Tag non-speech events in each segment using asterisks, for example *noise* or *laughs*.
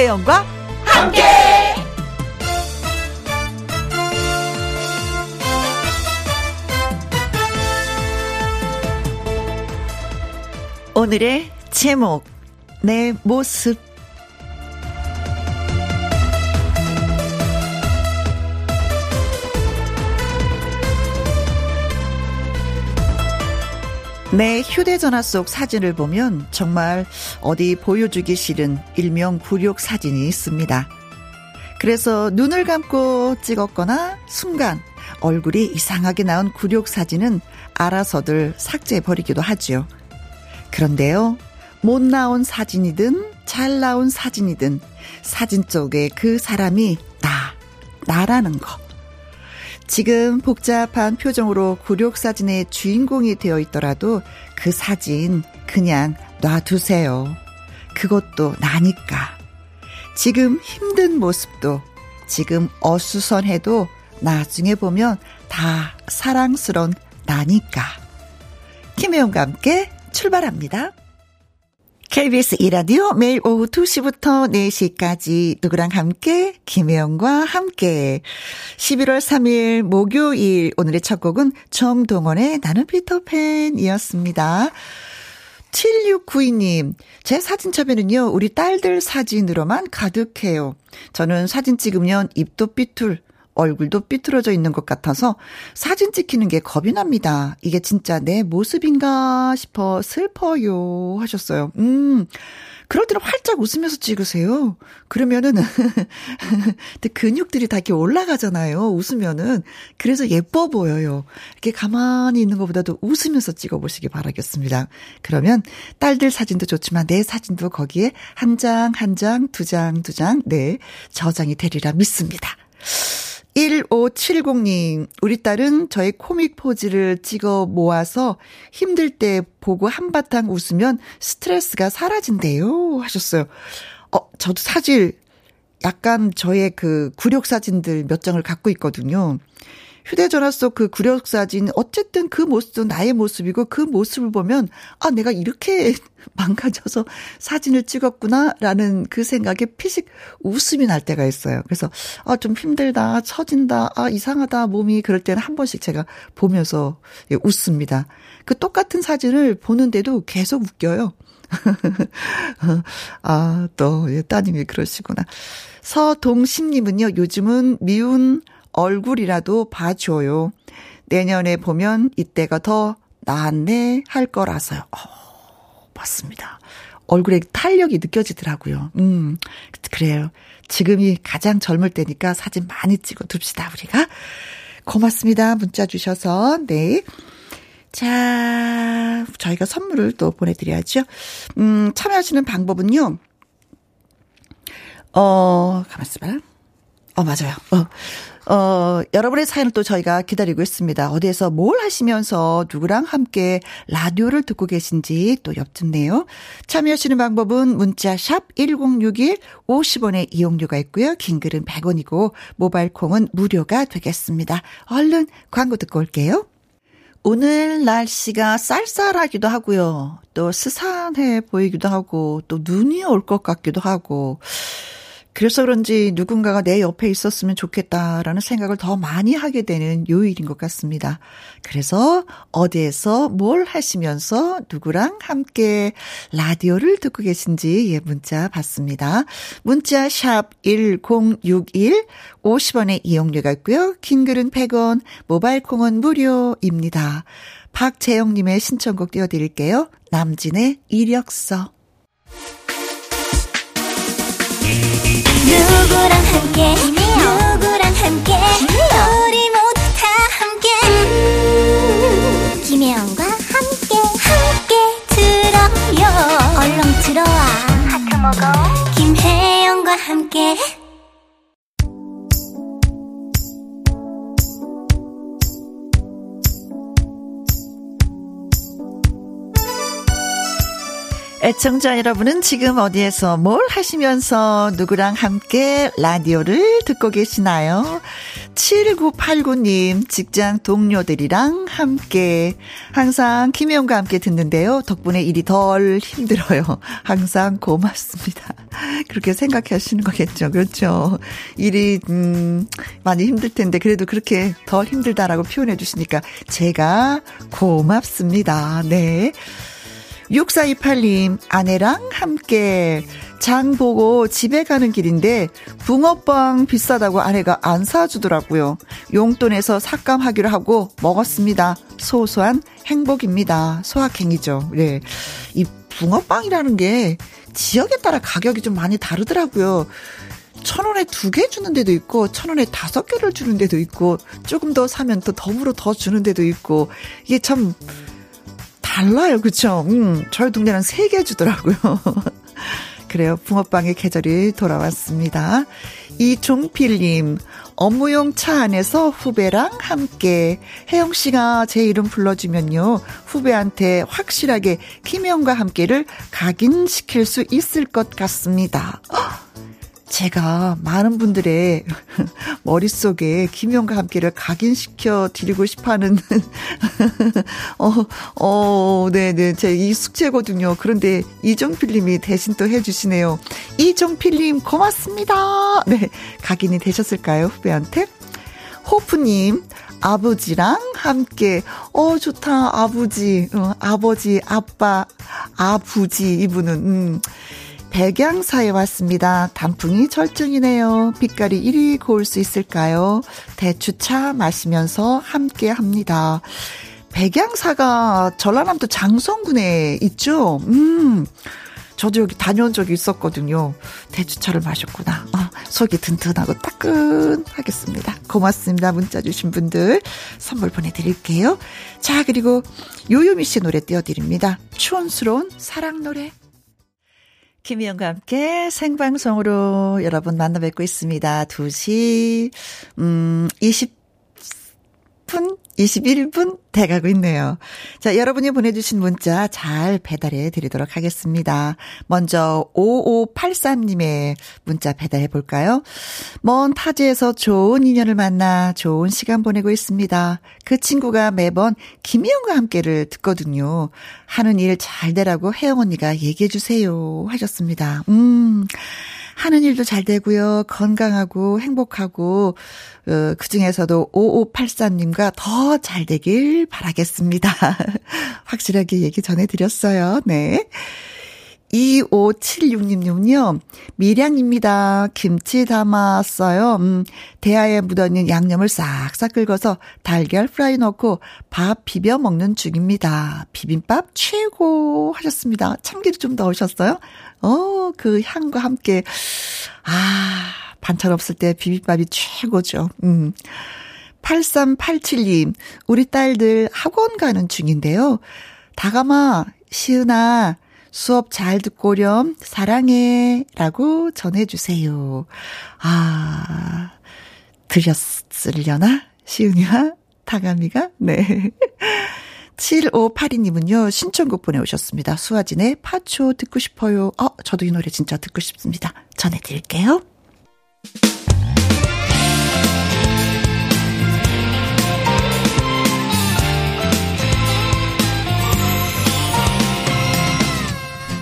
김혜영과 함께. 오늘의 제목 내 모습 내 휴대전화 속 사진을 보면 정말 어디 보여주기 싫은 일명 굴욕 사진이 있습니다. 그래서 눈을 감고 찍었거나 순간 얼굴이 이상하게 나온 굴욕 사진은 알아서들 삭제해버리기도 하지요. 그런데요, 못 나온 사진이든 잘 나온 사진이든 사진 쪽에 그 사람이 나, 나라는 거. 지금 복잡한 표정으로 굴욕 사진의 주인공이 되어 있더라도 그 사진 그냥 놔두세요. 그것도 나니까. 지금 힘든 모습도 지금 어수선해도 나중에 보면 다 사랑스러운 나니까. 김혜영과 함께 출발합니다. KBS 이라디오 매일 오후 2시부터 4시까지 누구랑 함께 김혜영과 함께 11월 3일 목요일 오늘의 첫 곡은 정동원의 나는 피터팬이었습니다. 7692님, 제 사진첩에는요, 우리 딸들 사진으로만 가득해요. 저는 사진 찍으면 입도 삐뚤, 얼굴도 삐뚤어져 있는 것 같아서 사진 찍히는 게 겁이 납니다. 이게 진짜 내 모습인가 싶어 슬퍼요 하셨어요. 음. 그럴 때는 활짝 웃으면서 찍으세요. 그러면은 *laughs* 근육들이 다 이렇게 올라가잖아요. 웃으면은 그래서 예뻐 보여요. 이렇게 가만히 있는 것보다도 웃으면서 찍어 보시기 바라겠습니다. 그러면 딸들 사진도 좋지만 내 사진도 거기에 한 장, 한 장, 두 장, 두 장, 네 저장이 되리라 믿습니다. 1570님, 우리 딸은 저의 코믹 포즈를 찍어 모아서 힘들 때 보고 한바탕 웃으면 스트레스가 사라진대요. 하셨어요. 어, 저도 사실 약간 저의 그 구력 사진들 몇 장을 갖고 있거든요. 휴대전화 속 그 구력 사진 어쨌든 그 모습도 나의 모습이고 그 모습을 보면 아 내가 이렇게 *laughs* 망가져서 사진을 찍었구나라는 그 생각에 피식 웃음이 날 때가 있어요. 그래서 아 좀 힘들다, 처진다, 아 이상하다 몸이 그럴 때는 한 번씩 제가 보면서 예, 웃습니다. 그 똑같은 사진을 보는데도 계속 웃겨요. *laughs* 아, 또, 예, 따님이 그러시구나. 서동심님은요, 요즘은 미운 얼굴이라도 봐줘요. 내년에 보면 이때가 더 낫네 할 거라서요. 어, 맞습니다. 얼굴에 탄력이 느껴지더라고요. 음, 그래요. 지금이 가장 젊을 때니까 사진 많이 찍어 둡시다, 우리가. 고맙습니다. 문자 주셔서. 네. 자, 저희가 선물을 또 보내드려야죠. 음, 참여하시는 방법은요. 어, 가만있어 봐. 어, 맞아요. 어. 어, 여러분의 사연을 또 저희가 기다리고 있습니다. 어디에서 뭘 하시면서 누구랑 함께 라디오를 듣고 계신지 또 엽듣네요. 참여하시는 방법은 문자 샵 1061, 50원의 이용료가 있고요. 긴 글은 100원이고 모바일 콩은 무료가 되겠습니다. 얼른 광고 듣고 올게요. 오늘 날씨가 쌀쌀하기도 하고요. 또 스산해 보이기도 하고 또 눈이 올 것 같기도 하고 그래서 그런지 누군가가 내 옆에 있었으면 좋겠다라는 생각을 더 많이 하게 되는 요일인 것 같습니다. 그래서 어디에서 뭘 하시면서 누구랑 함께 라디오를 듣고 계신지 예, 문자 받습니다. 문자 샵 1061, 50원의 이용료가 있고요. 긴 글은 100원, 모바일 콩은 무료입니다. 박재영님의 신청곡 띄워드릴게요. 남진의 이력서. 누구랑 함께? 누구랑 함께? 우리 모두 다 함께. 음, 김혜영과 함께 함께 들어요. 얼렁 들어와. 하트 먹어. 김혜영과 함께 애청자 여러분은 지금 어디에서 뭘 하시면서 누구랑 함께 라디오를 듣고 계시나요? 7989님, 직장 동료들이랑 함께, 항상 김혜영과 함께 듣는데요. 덕분에 일이 덜 힘들어요. 항상 고맙습니다. 그렇게 생각하시는 거겠죠. 그렇죠. 일이, 음, 많이 힘들 텐데, 그래도 그렇게 더 힘들다라고 표현해 주시니까 제가 고맙습니다. 네. 6428님, 아내랑 함께 장 보고 집에 가는 길인데 붕어빵 비싸다고 아내가 안 사주더라고요. 용돈에서 삭감하기로 하고 먹었습니다. 소소한 행복입니다. 소확행이죠. 네. 이 붕어빵이라는 게 지역에 따라 가격이 좀 많이 다르더라고요. 천 원에 두 개 주는 데도 있고, 천 원에 다섯 개를 주는 데도 있고, 조금 더 사면 또 덤으로 더 주는 데도 있고, 이게 참, 달라요. 그쵸? 음, 저희 동네는 세개 주더라고요. *laughs* 그래요. 붕어빵의 계절이 돌아왔습니다. 이종필님, 업무용 차 안에서 후배랑 함께 혜영 씨가 제 이름 불러주면요 후배한테 확실하게 김혜영과 함께를 각인시킬 수 있을 것 같습니다. 제가 많은 분들의 *laughs* 머릿속에 김용과 함께를 각인시켜 드리고 싶어 하는, *laughs* 어, 어, 네네. 제 이 숙제거든요. 그런데 이정필님이 대신 또 해주시네요. 이정필님, 고맙습니다. 네. 각인이 되셨을까요? 후배한테? 호프님, 아버지랑 함께, 어, 좋다, 아버지, 어, 아버지, 아빠, 아부지, 이분은, 음. 백양사에 왔습니다. 단풍이 절정이네요. 빛깔이 이리 고울 수 있을까요? 대추차 마시면서 함께 합니다. 백양사가 전라남도 장성군에 있죠? 음. 저도 여기 다녀온 적이 있었거든요. 대추차를 마셨구나. 아, 속이 든든하고 따끈하겠습니다. 고맙습니다. 문자 주신 분들 선물 보내드릴게요. 자, 그리고 요요미 씨 노래 띄워드립니다. 추원스러운 사랑 노래. 김희영과 함께 생방송으로 여러분 만나 뵙고 있습니다. 2시, 음, 20 분, 21분 돼가고 있네요. 자, 여러분이 보내주신 문자 잘 배달해 드리도록 하겠습니다. 먼저 5583님의 문자 배달해 볼까요? 먼 타지에서 좋은 인연을 만나 좋은 시간 보내고 있습니다. 그 친구가 매번 김희영과 함께를 듣거든요. 하는 일 잘 되라고 혜영 언니가 얘기해 주세요. 하셨습니다. 음. 하는 일도 잘 되고요. 건강하고 행복하고 어, 그중에서도 5584님과 더 잘 되길 바라겠습니다. *laughs* 확실하게 얘기 전해드렸어요. 네. 2576님은요, 밀양입니다. 김치 담았어요. 음, 대하에 묻어있는 양념을 싹싹 긁어서 달걀 프라이 넣고 밥 비벼 먹는 중입니다. 비빔밥 최고 하셨습니다. 참기름 좀 넣으셨어요? 어, 그 향과 함께, 아, 반찬 없을 때 비빔밥이 최고죠. 음. 8387님, 우리 딸들 학원 가는 중인데요. 다가마, 시은아, 수업 잘 듣고 렴, 사랑해. 라고 전해주세요. 아, 들렸으려나? 시은이와 다가미가? 네. *laughs* 7582님은요, 신청곡 보내오셨습니다. 수아진의 파초 듣고 싶어요. 어, 저도 이 노래 진짜 듣고 싶습니다. 전해드릴게요.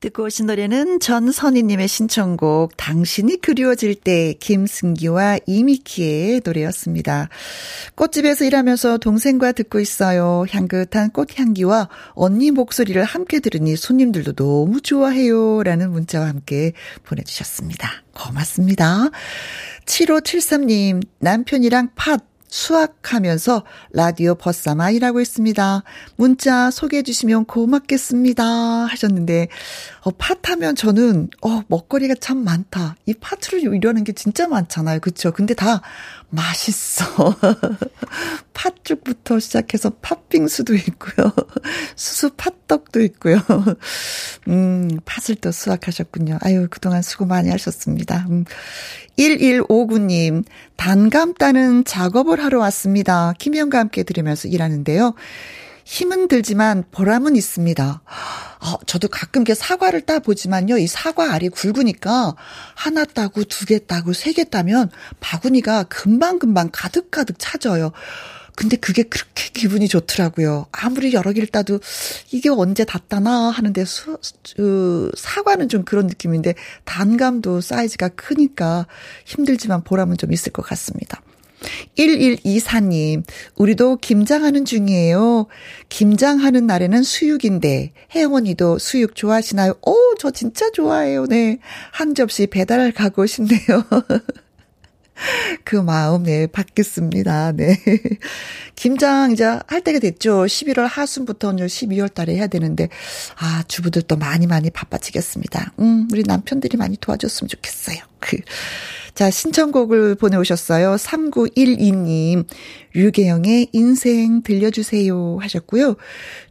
듣고 오신 노래는 전선희님의 신청곡 당신이 그리워질 때 김승기와 이미키의 노래였습니다. 꽃집에서 일하면서 동생과 듣고 있어요. 향긋한 꽃향기와 언니 목소리를 함께 들으니 손님들도 너무 좋아해요. 라는 문자와 함께 보내주셨습니다. 고맙습니다. 7573님 남편이랑 팥 수학하면서 라디오 버사마 일하고 있습니다. 문자 소개해 주시면 고맙겠습니다. 하셨는데, 어, 팥하면 저는, 어, 먹거리가 참 많다. 이 팥으로 이러는 게 진짜 많잖아요. 그쵸? 근데 다 맛있어. *laughs* 팥죽부터 시작해서 팥빙수도 있고요. *laughs* 수수 팥떡도 있고요. *laughs* 음, 팥을 또 수확하셨군요. 아유, 그동안 수고 많이 하셨습니다. 음. 1159님, 단감 따는 작업을 하러 왔습니다. 김희영과 함께 들으면서 일하는데요. 힘은 들지만 보람은 있습니다. 어, 저도 가끔 이렇게 사과를 따 보지만요. 이 사과 알이 굵으니까 하나 따고 두 개 따고 세 개 따면 바구니가 금방금방 가득가득 차져요. 근데 그게 그렇게 기분이 좋더라고요. 아무리 여러 개를 따도 이게 언제 다 따나 하는데 수, 그, 사과는 좀 그런 느낌인데 단감도 사이즈가 크니까 힘들지만 보람은 좀 있을 것 같습니다. 1124님, 우리도 김장하는 중이에요. 김장하는 날에는 수육인데, 언니도 수육 좋아하시나요? 오, 저 진짜 좋아해요. 네. 한 접시 배달 가고 싶네요. *laughs* 그 마음, 네, 받겠습니다. 네. 김장 이제 할 때가 됐죠. 11월 하순부터 12월 달에 해야 되는데, 아, 주부들 도 많이 많이 바빠지겠습니다. 음, 우리 남편들이 많이 도와줬으면 좋겠어요. 그, 자, 신청곡을 보내오셨어요. 3912님, 류계영의 인생 들려주세요 하셨고요.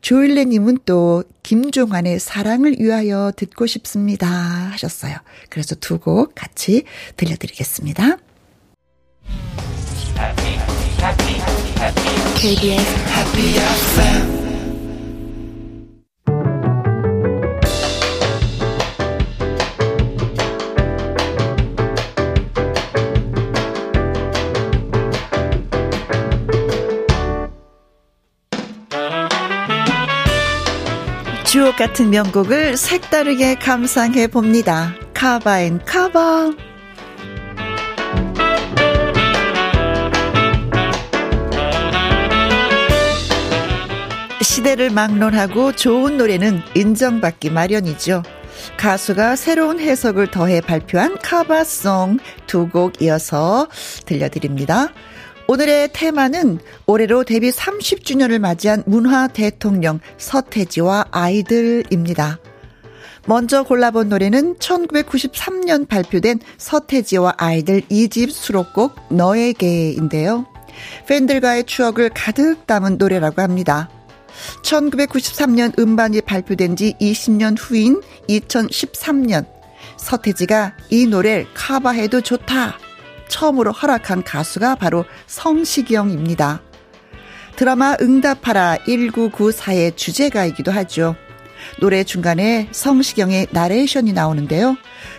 조일레님은 또 김종환의 사랑을 위하여 듣고 싶습니다 하셨어요. 그래서 두 곡 같이 들려드리겠습니다. KBS Happy FM 같은 명곡을 색다르게 감상해 봅니다. 카바앤 카바. 시대를 막론하고 좋은 노래는 인정받기 마련이죠. 가수가 새로운 해석을 더해 발표한 카바송 두 곡 이어서 들려드립니다. 오늘의 테마는 올해로 데뷔 30주년을 맞이한 문화 대통령 서태지와 아이들입니다. 먼저 골라본 노래는 1993년 발표된 서태지와 아이들 2집 수록곡 너에게인데요. 팬들과의 추억을 가득 담은 노래라고 합니다. 1993년 음반이 발표된 지 20년 후인 2013년 서태지가 이 노래를 커버해도 좋다 처음으로 허락한 가수가 바로 성시경입니다. 드라마 응답하라 1994의 주제가이기도 하죠. 노래 중간에 성시경의 나레이션이 나오는데요.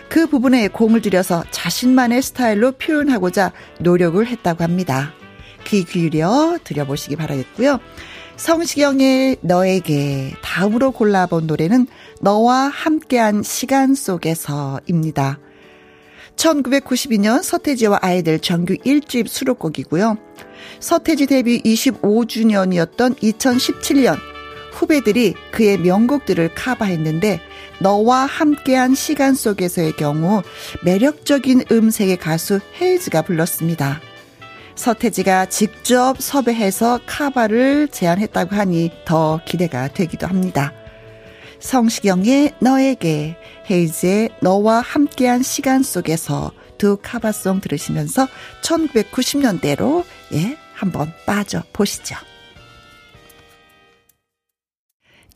그 부분에 공을 들여서 자신만의 스타일로 표현하고자 노력을 했다고 합니다. 귀 기울여 들여보시기 바라겠고요. 성시경의 너에게 다음으로 골라본 노래는 너와 함께한 시간 속에서입니다. 1992년 서태지와 아이들 정규 1집 수록곡이고요. 서태지 데뷔 25주년이었던 2017년 후배들이 그의 명곡들을 카바했는데 너와 함께한 시간 속에서의 경우 매력적인 음색의 가수 헤이즈가 불렀습니다. 서태지가 직접 섭외해서 카바를 제안했다고 하니 더 기대가 되기도 합니다. 성시경의 너에게, 헤이즈의 너와 함께한 시간 속에서 두 카바송 들으시면서 1990년대로 예, 한번 빠져 보시죠.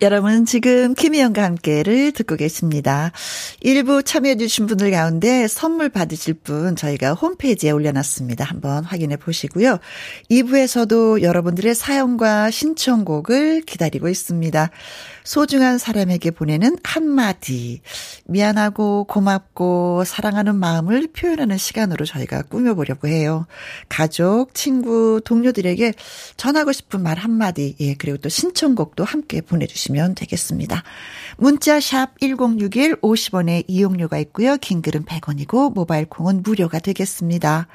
여러분 지금 김희영과 함께를 듣고 계십니다. 일부 참여해주신 분들 가운데 선물 받으실 분 저희가 홈페이지에 올려놨습니다. 한번 확인해 보시고요. 2부에서도 여러분들의 사연과 신청곡을 기다리고 있습니다. 소중한 사람에게 보내는 한마디. 미안하고 고맙고 사랑하는 마음을 표현하는 시간으로 저희가 꾸며보려고 해요. 가족, 친구, 동료들에게 전하고 싶은 말 한마디. 예, 그리고 또 신청곡도 함께 보내주시면 되겠습니다. 문자 샵 1061 50원의 이용료가 있고요. 긴 글은 100원이고 모바일 콩은 무료가 되겠습니다.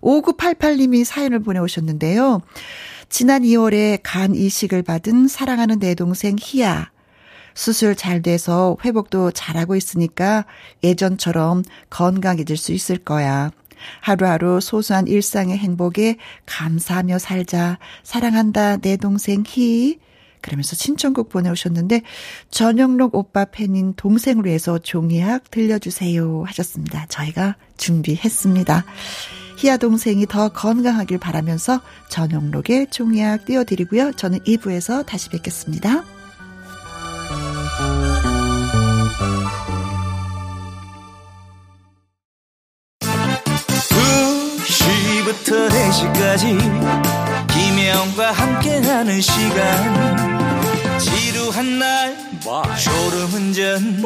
5988님이 사연을 보내오셨는데요. 지난 2월에 간 이식을 받은 사랑하는 내 동생 희야. 수술 잘 돼서 회복도 잘하고 있으니까 예전처럼 건강해질 수 있을 거야. 하루하루 소소한 일상의 행복에 감사하며 살자. 사랑한다, 내 동생 희. 그러면서 신청곡 보내오셨는데, 전영록 오빠 팬인 동생을 위해서 종이학 들려주세요 하셨습니다. 저희가 준비했습니다. 희아 동생이 더 건강하길 바라면서 전용록의 종이약 띄워드리고요. 저는 2부에서 다시 뵙겠습니다. 2시부터 4시까지 김혜영과 함께하는 시간. 지루한 날 졸음운전.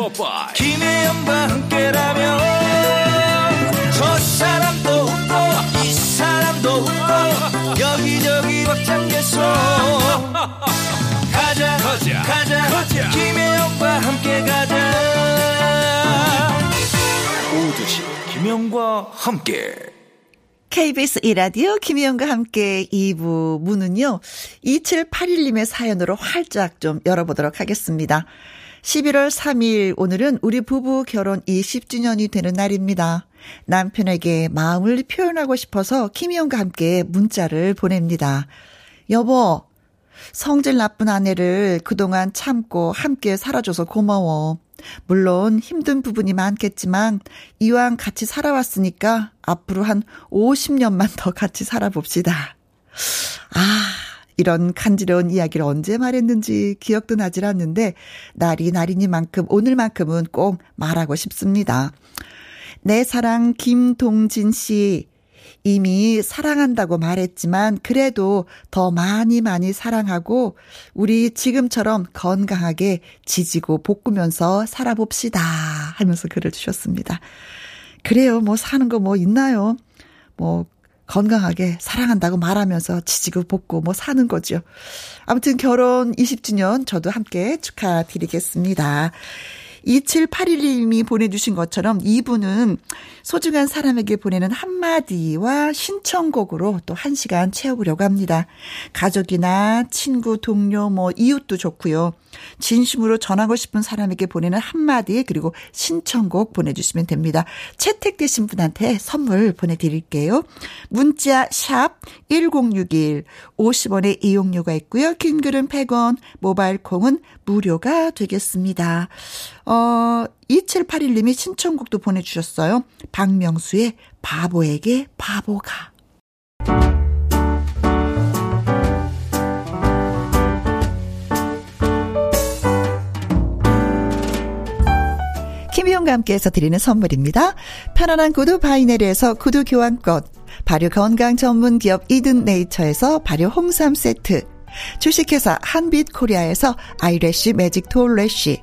김혜영과 함께라면 김혜영과 함께 KBS 이라디오 김희영과 함께 2부 문은요. 2781님의 사연으로 활짝 좀 열어보도록 하겠습니다. 11월 3일 오늘은 우리 부부 결혼 20주년이 되는 날입니다. 남편에게 마음을 표현하고 싶어서 김희영과 함께 문자를 보냅니다. 여보, 성질 나쁜 아내를 그동안 참고 함께 살아줘서 고마워. 물론 힘든 부분이 많겠지만 이왕 같이 살아왔으니까 앞으로 한 50년만 더 같이 살아봅시다. 아, 이런 간지러운 이야기를 언제 말했는지 기억도 나질 않는데 날이 날이니만큼 오늘만큼은 꼭 말하고 싶습니다. 내 사랑 김동진 씨 이미 사랑한다고 말했지만 그래도 더 많이 많이 사랑하고 우리 지금처럼 건강하게 지지고 볶으면서 살아봅시다 하면서 글을 주셨습니다. 그래요. 뭐 사는 거 뭐 있나요? 뭐 건강하게 사랑한다고 말하면서 지지고 볶고 뭐 사는 거죠. 아무튼 결혼 20주년 저도 함께 축하드리겠습니다. 2781님이 보내주신 것처럼 이분은 소중한 사람에게 보내는 한마디와 신청곡으로 또 한 시간 채워보려고 합니다. 가족이나 친구, 동료, 뭐 이웃도 좋고요. 진심으로 전하고 싶은 사람에게 보내는 한마디 그리고 신청곡 보내주시면 됩니다. 채택되신 분한테 선물 보내드릴게요. 문자 샵 1061, 50원의 이용료가 있고요. 긴 글은 100원, 모바일 콩은 무료가 되겠습니다. 어, 2781님이 신청곡도 보내주셨어요. 박명수의 바보에게 바보가. 김희용과 함께해서 드리는 선물입니다. 편안한 구두 바이네리에서 구두 교환권, 발효 건강 전문 기업 이든 네이처에서 발효 홍삼 세트, 주식회사 한빛 코리아에서 아이래쉬 매직 톨래쉬,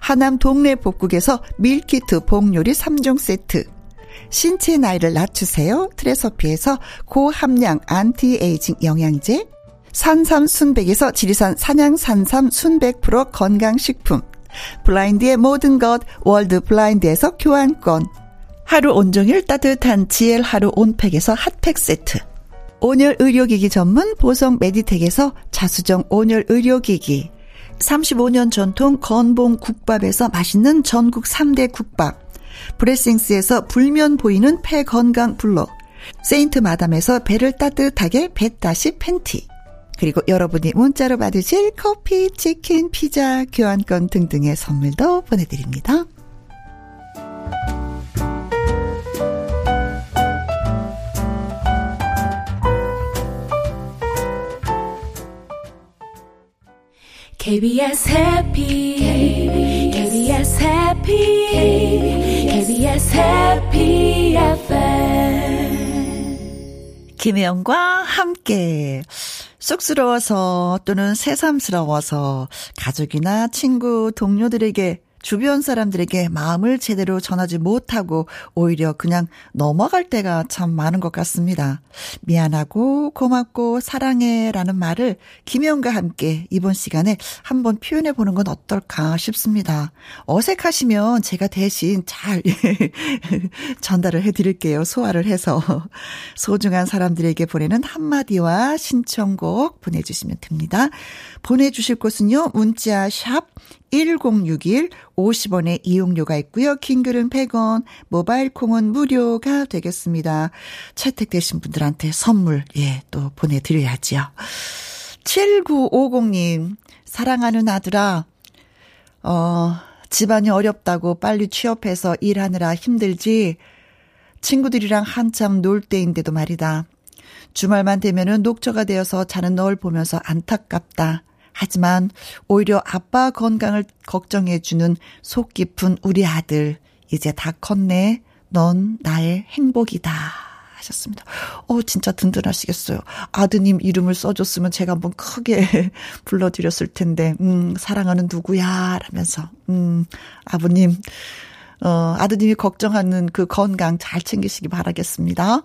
하남 동네 복국에서 밀키트 복요리 3종 세트, 신체 나이를 낮추세요. 트레서피에서 고함량 안티에이징 영양제, 산삼 순백에서 지리산 산양 산삼 순백 프로 건강식품, 블라인드의 모든 것 월드 블라인드에서 교환권, 하루 온종일 따뜻한 지엘 하루 온팩에서 핫팩 세트, 온열 의료기기 전문 보성 메디텍에서 자수정 온열 의료기기, 35년 전통 건봉 국밥에서 맛있는 전국 3대 국밥. 브레싱스에서 불면 보이는 폐 건강 블록. 세인트 마담에서 배를 따뜻하게 배 따시 팬티. 그리고 여러분이 문자로 받으실 커피, 치킨, 피자, 교환권 등등의 선물도 보내드립니다. KBS 해피 KBS 해피 KBS 해피 FM 김혜영과 함께. 쑥스러워서 또는 새삼스러워서 가족이나 친구, 동료들에게 주변 사람들에게 마음을 제대로 전하지 못하고 오히려 그냥 넘어갈 때가 참 많은 것 같습니다. 미안하고 고맙고 사랑해 라는 말을 김혜영과 함께 이번 시간에 한번 표현해 보는 건 어떨까 싶습니다. 어색하시면 제가 대신 잘 *laughs* 전달을 해 드릴게요. 소화를 해서. 소중한 사람들에게 보내는 한마디와 신청곡 보내 주시면 됩니다. 보내 주실 곳은요. 문자 샵 1061 50원의 이용료가 있고요. 킹글은 100원, 모바일 콩은 무료가 되겠습니다. 채택되신 분들한테 선물 예, 또 보내 드려야지요. 7950님. 사랑하는 아들아 어, 집안이 어렵다고 빨리 취업해서 일하느라 힘들지. 친구들이랑 한참 놀 때인데도 말이다. 주말만 되면은 녹초가 되어서 자는 널 보면서 안타깝다. 하지만 오히려 아빠 건강을 걱정해주는 속 깊은 우리 아들. 이제 다 컸네. 넌 나의 행복이다. 하셨습니다. 어, 진짜 든든하시겠어요. 아드님 이름을 써줬으면 제가 한번 크게 *laughs* 불러드렸을 텐데, 음, 사랑하는 누구야? 라면서, 음, 아버님, 어, 아드님이 걱정하는 그 건강 잘 챙기시기 바라겠습니다.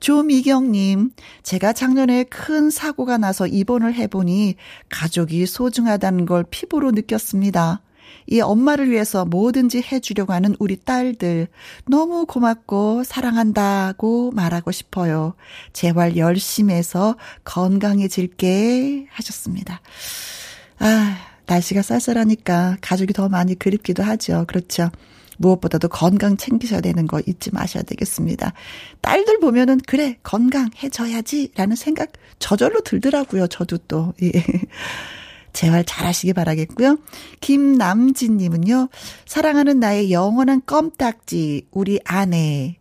조미경님, 제가 작년에 큰 사고가 나서 입원을 해보니 가족이 소중하다는 걸 피부로 느꼈습니다. 이 엄마를 위해서 뭐든지 해주려고 하는 우리 딸들 너무 고맙고 사랑한다고 말하고 싶어요. 재활 열심히 해서 건강해질게 하셨습니다. 아, 날씨가 쌀쌀하니까 가족이 더 많이 그립기도 하죠. 그렇죠. 무엇보다도 건강 챙기셔야 되는 거 잊지 마셔야 되겠습니다. 딸들 보면은 그래 건강해져야지라는 생각 저절로 들더라고요. 저도 또 예. *laughs* 재활 잘 하시기 바라겠고요. 김남진님은요, 사랑하는 나의 영원한 껌딱지, 우리 아내.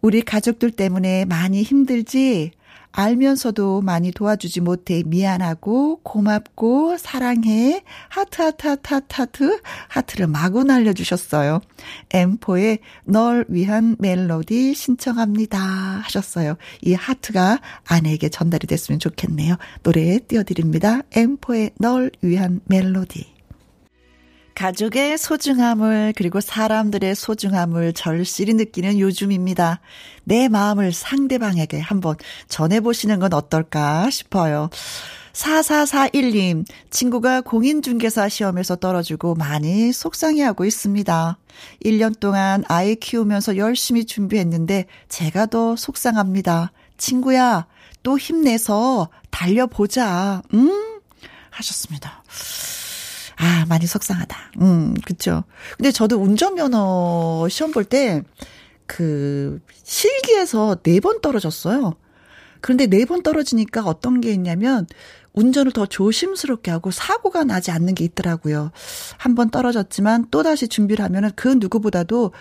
우리 가족들 때문에 많이 힘들지? 알면서도 많이 도와주지 못해 미안하고 고맙고 사랑해 하트 하트 하트 하트 하트 하트를 마구 날려주셨어요. M4의 널 위한 멜로디 신청합니다 하셨어요. 이 하트가 아내에게 전달이 됐으면 좋겠네요. 노래 띄워드립니다. M4의 널 위한 멜로디 가족의 소중함을 그리고 사람들의 소중함을 절실히 느끼는 요즘입니다. 내 마음을 상대방에게 한번 전해보시는 건 어떨까 싶어요. 4441님, 친구가 공인중개사 시험에서 떨어지고 많이 속상해하고 있습니다. 1년 동안 아이 키우면서 열심히 준비했는데 제가 더 속상합니다. 친구야, 또 힘내서 달려보자. 음? 하셨습니다. 아, 많이 속상하다. 음, 그쵸. 근데 저도 운전면허 시험 볼 때, 그, 실기에서 네 번 떨어졌어요. 그런데 네 번 떨어지니까 어떤 게 있냐면, 운전을 더 조심스럽게 하고 사고가 나지 않는 게 있더라고요. 한번 떨어졌지만 또다시 준비를 하면은 그 누구보다도,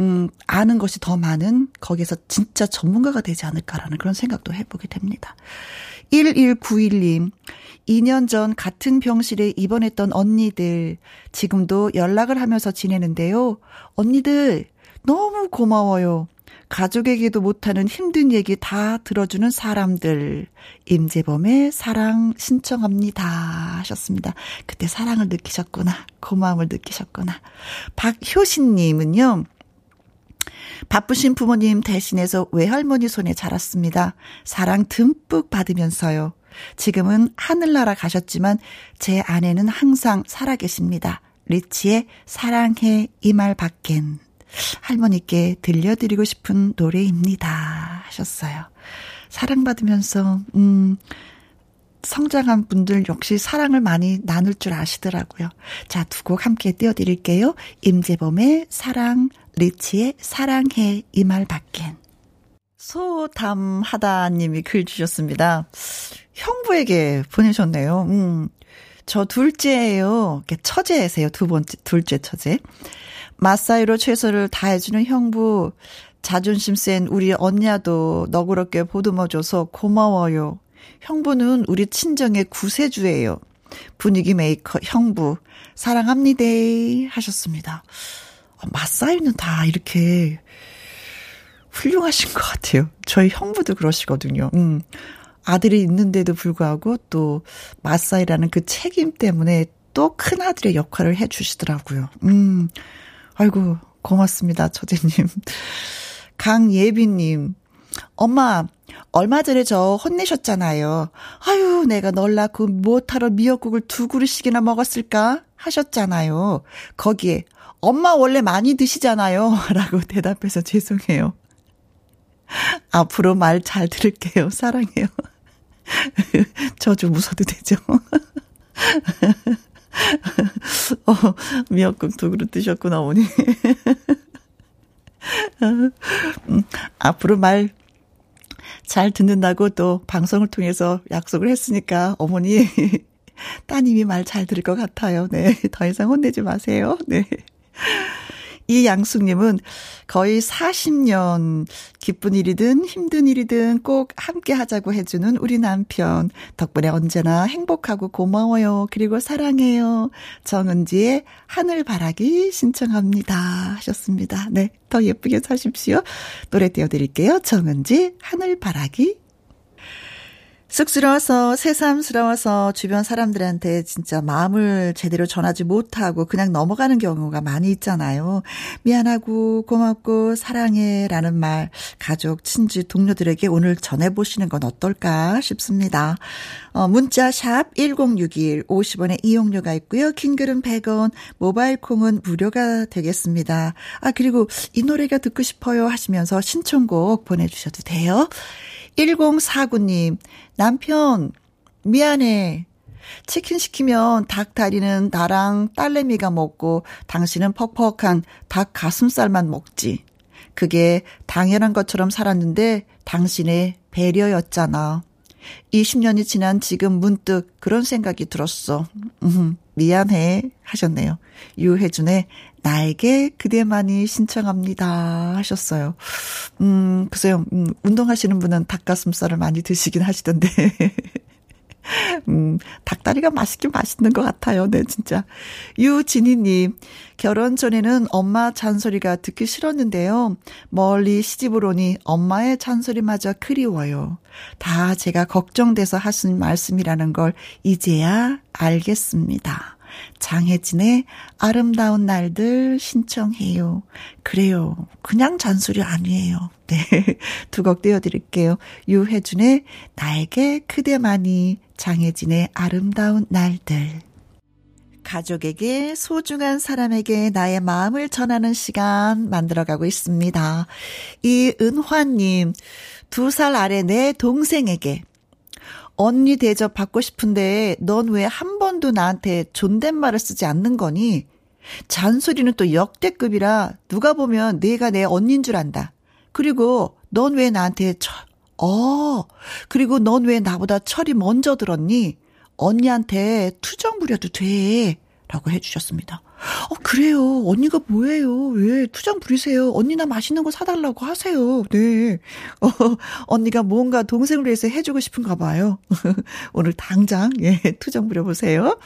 음, 아는 것이 더 많은 거기에서 진짜 전문가가 되지 않을까라는 그런 생각도 해 보게 됩니다. 1191님, 2년 전 같은 병실에 입원했던 언니들, 지금도 연락을 하면서 지내는데요. 언니들, 너무 고마워요. 가족에게도 못하는 힘든 얘기 다 들어주는 사람들. 임재범의 사랑 신청합니다. 하셨습니다. 그때 사랑을 느끼셨구나. 고마움을 느끼셨구나. 박효신님은요. 바쁘신 부모님 대신해서 외할머니 손에 자랐습니다. 사랑 듬뿍 받으면서요. 지금은 하늘나라 가셨지만 제 아내는 항상 살아계십니다. 리치의 사랑해 이 말 밖엔 할머니께 들려드리고 싶은 노래입니다. 하셨어요. 사랑받으면서, 음, 성장한 분들 역시 사랑을 많이 나눌 줄 아시더라고요. 자, 두 곡 함께 띄워드릴게요. 임재범의 사랑, 리치의 사랑해 이 말 밖엔. 소담하다님이 글 주셨습니다. 형부에게 보내셨네요. 음, 저 둘째예요. 처제세요. 두 번째, 둘째 처제. 맏사위로 최선을 다해주는 형부. 자존심 센 우리 언냐도 너그럽게 보듬어줘서 고마워요. 형부는 우리 친정의 구세주예요. 분위기 메이커 형부. 사랑합니다. 하셨습니다. 마사이는 다 이렇게 훌륭하신 것 같아요. 저희 형부도 그러시거든요. 음. 아들이 있는데도 불구하고 또 마사이라는 그 책임 때문에 또 큰 아들의 역할을 해 주시더라고요. 음. 아이고, 고맙습니다, 처제님. *laughs* 강예빈님. 엄마, 얼마 전에 저 혼내셨잖아요. 아유, 내가 널 낳고 못하러 미역국을 두 그릇씩이나 먹었을까? 하셨잖아요. 거기에, 엄마 원래 많이 드시잖아요. *laughs* 라고 대답해서 죄송해요. *laughs* 앞으로 말 잘 들을게요. 사랑해요. 저 좀 웃어도 되죠? 어, 미역국 두 그릇 드셨구나, 어머니. 음, 앞으로 말 잘 듣는다고 또 방송을 통해서 약속을 했으니까 어머니 따님이 말 잘 들을 것 같아요. 네. 더 이상 혼내지 마세요. 네. 이 양숙님은 거의 40년 기쁜 일이든 힘든 일이든 꼭 함께 하자고 해주는 우리 남편. 덕분에 언제나 행복하고 고마워요. 그리고 사랑해요. 정은지의 하늘바라기 신청합니다. 하셨습니다. 네. 더 예쁘게 사십시오. 노래 띄워드릴게요. 정은지 하늘바라기 쑥스러워서 새삼스러워서 주변 사람들한테 진짜 마음을 제대로 전하지 못하고 그냥 넘어가는 경우가 많이 있잖아요. 미안하고 고맙고 사랑해라는 말 가족, 친지, 동료들에게 오늘 전해 보시는 건 어떨까 싶습니다. 어, 문자 샵 1061, 50원의 이용료가 있고요. 킹글은 100원, 모바일 콩은 무료가 되겠습니다. 아 그리고 이 노래가 듣고 싶어요 하시면서 신청곡 보내주셔도 돼요. 1049님, 남편, 미안해. 치킨 시키면 닭 다리는 나랑 딸내미가 먹고 당신은 퍽퍽한 닭 가슴살만 먹지. 그게 당연한 것처럼 살았는데 당신의 배려였잖아. 20년이 지난 지금 문득 그런 생각이 들었어. 음, 미안해 하셨네요. 유혜준의 나에게 그대만이 신청합니다 하셨어요. 음, 글쎄요. 음, 운동하시는 분은 닭가슴살을 많이 드시긴 하시던데. *laughs* 음, 닭다리가 맛있긴 맛있는 것 같아요. 네, 진짜. 유진희님, 결혼 전에는 엄마 잔소리가 듣기 싫었는데요. 멀리 시집을 오니 엄마의 잔소리마저 그리워요. 다 제가 걱정돼서 하신 말씀이라는 걸 이제야 알겠습니다. 장혜진의 아름다운 날들 신청해요. 그래요. 그냥 잔소리 아니에요. *laughs* 네. 두 곡 띄워드릴게요. 유혜준의 나에게 그대만이, 장혜진의 아름다운 날들. 가족에게 소중한 사람에게 나의 마음을 전하는 시간 만들어가고 있습니다. 이은화님, 두 살 아래 내 동생에게 언니 대접 받고 싶은데 넌 왜 한 번도 나한테 존댓말을 쓰지 않는 거니? 잔소리는 또 역대급이라 누가 보면 내가 내 언니인 줄 안다. 그리고 넌 왜 나한테 철, 어, 그리고 넌 왜 나보다 철이 먼저 들었니? 언니한테 투정 부려도 돼. 라고 해주셨습니다. 어, 그래요. 언니가 뭐예요? 왜 투정 부리세요? 언니나 맛있는 거 사달라고 하세요. 네. *laughs* 어, 언니가 뭔가 동생을 위해서 해주고 싶은가 봐요. *laughs* 오늘 당장, 예, 투정 부려보세요.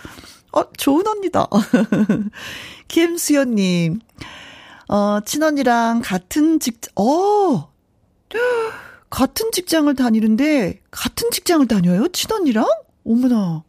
어, 좋은 언니다. *laughs* 김수연님, 어, 친언니랑 같은 직, 어, *gasps* 같은 직장을 다니는데, 같은 직장을 다녀요? 친언니랑? 어머나.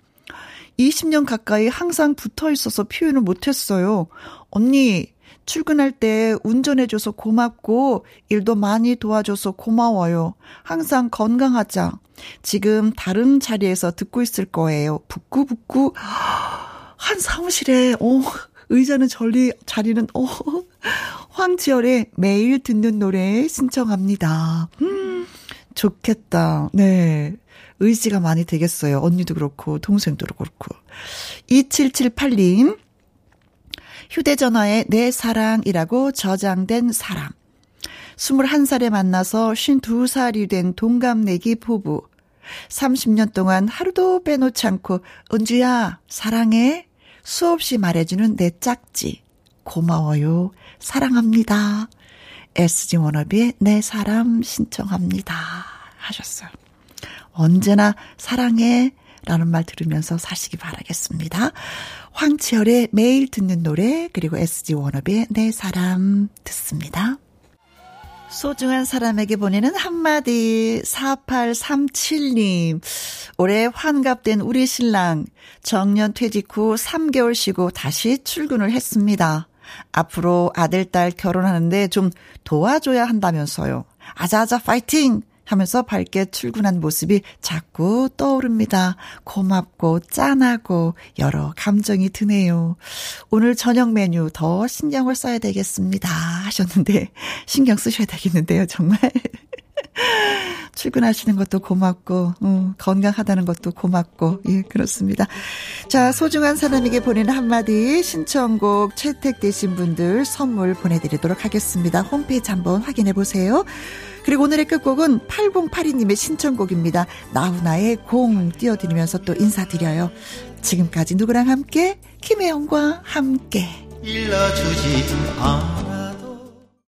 20년 가까이 항상 붙어 있어서 표현을 못했어요. 언니, 출근할 때 운전해줘서 고맙고, 일도 많이 도와줘서 고마워요. 항상 건강하자. 지금 다른 자리에서 듣고 있을 거예요. 북구북구. *gasps* 한 사무실에, 어, 의자는 저리, 자리는, 어, *laughs* 황지열의 매일 듣는 노래 신청합니다. 음, 좋겠다. 네. 의지가 많이 되겠어요. 언니도 그렇고, 동생도 그렇고. 2778님, 휴대전화에 내 사랑이라고 저장된 사람. 21살에 만나서 52살이 된 동갑내기 부부. 30년 동안 하루도 빼놓지 않고, 은주야, 사랑해. 수없이 말해주는 내 짝지. 고마워요. 사랑합니다. SG 워너비의 내 사람 신청합니다. 하셨어요. 언제나 사랑해 라는 말 들으면서 사시기 바라겠습니다. 황치열의 매일 듣는 노래 그리고 SG 워너비의 내 사람 듣습니다. 소중한 사람에게 보내는 한마디 4837님 올해 환갑된 우리 신랑 정년 퇴직 후 3개월 쉬고 다시 출근을 했습니다. 앞으로 아들 딸 결혼하는데 좀 도와줘야 한다면서요. 아자아자 파이팅! 하면서 밝게 출근한 모습이 자꾸 떠오릅니다. 고맙고 짠하고 여러 감정이 드네요. 오늘 저녁 메뉴 더 신경을 써야 되겠습니다. 하셨는데 *laughs* 신경 쓰셔야 되겠는데요, 정말. *laughs* 출근하시는 것도 고맙고, 음, 건강하다는 것도 고맙고, 예, 그렇습니다. 자, 소중한 사람에게 보내는 한마디 신청곡 채택되신 분들 선물 보내드리도록 하겠습니다. 홈페이지 한번 확인해 보세요. 그리고 오늘의 끝곡은 8082님의 신청곡입니다. 나훈아의 공 띄워드리면서 또 인사드려요. 지금까지 누구랑 함께? 김혜영과 함께. 일러주지 않